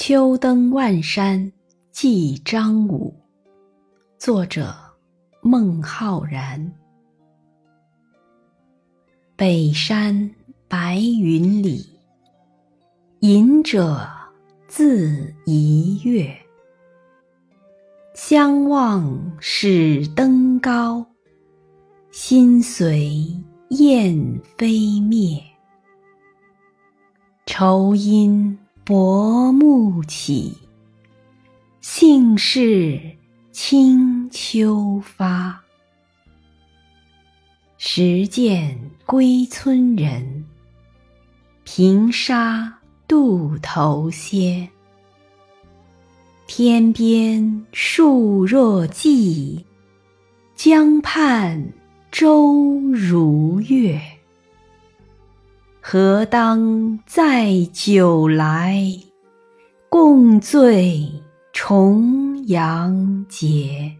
秋登万山记张武，作者孟浩然。北山白云里，隐者自怡悦。相望始登高，心随雁飞灭。愁因薄暮起，兴是清秋发。时见归村人，平沙渡头歇。天边树若荠，江畔舟如月。何当载酒来，共醉重阳节。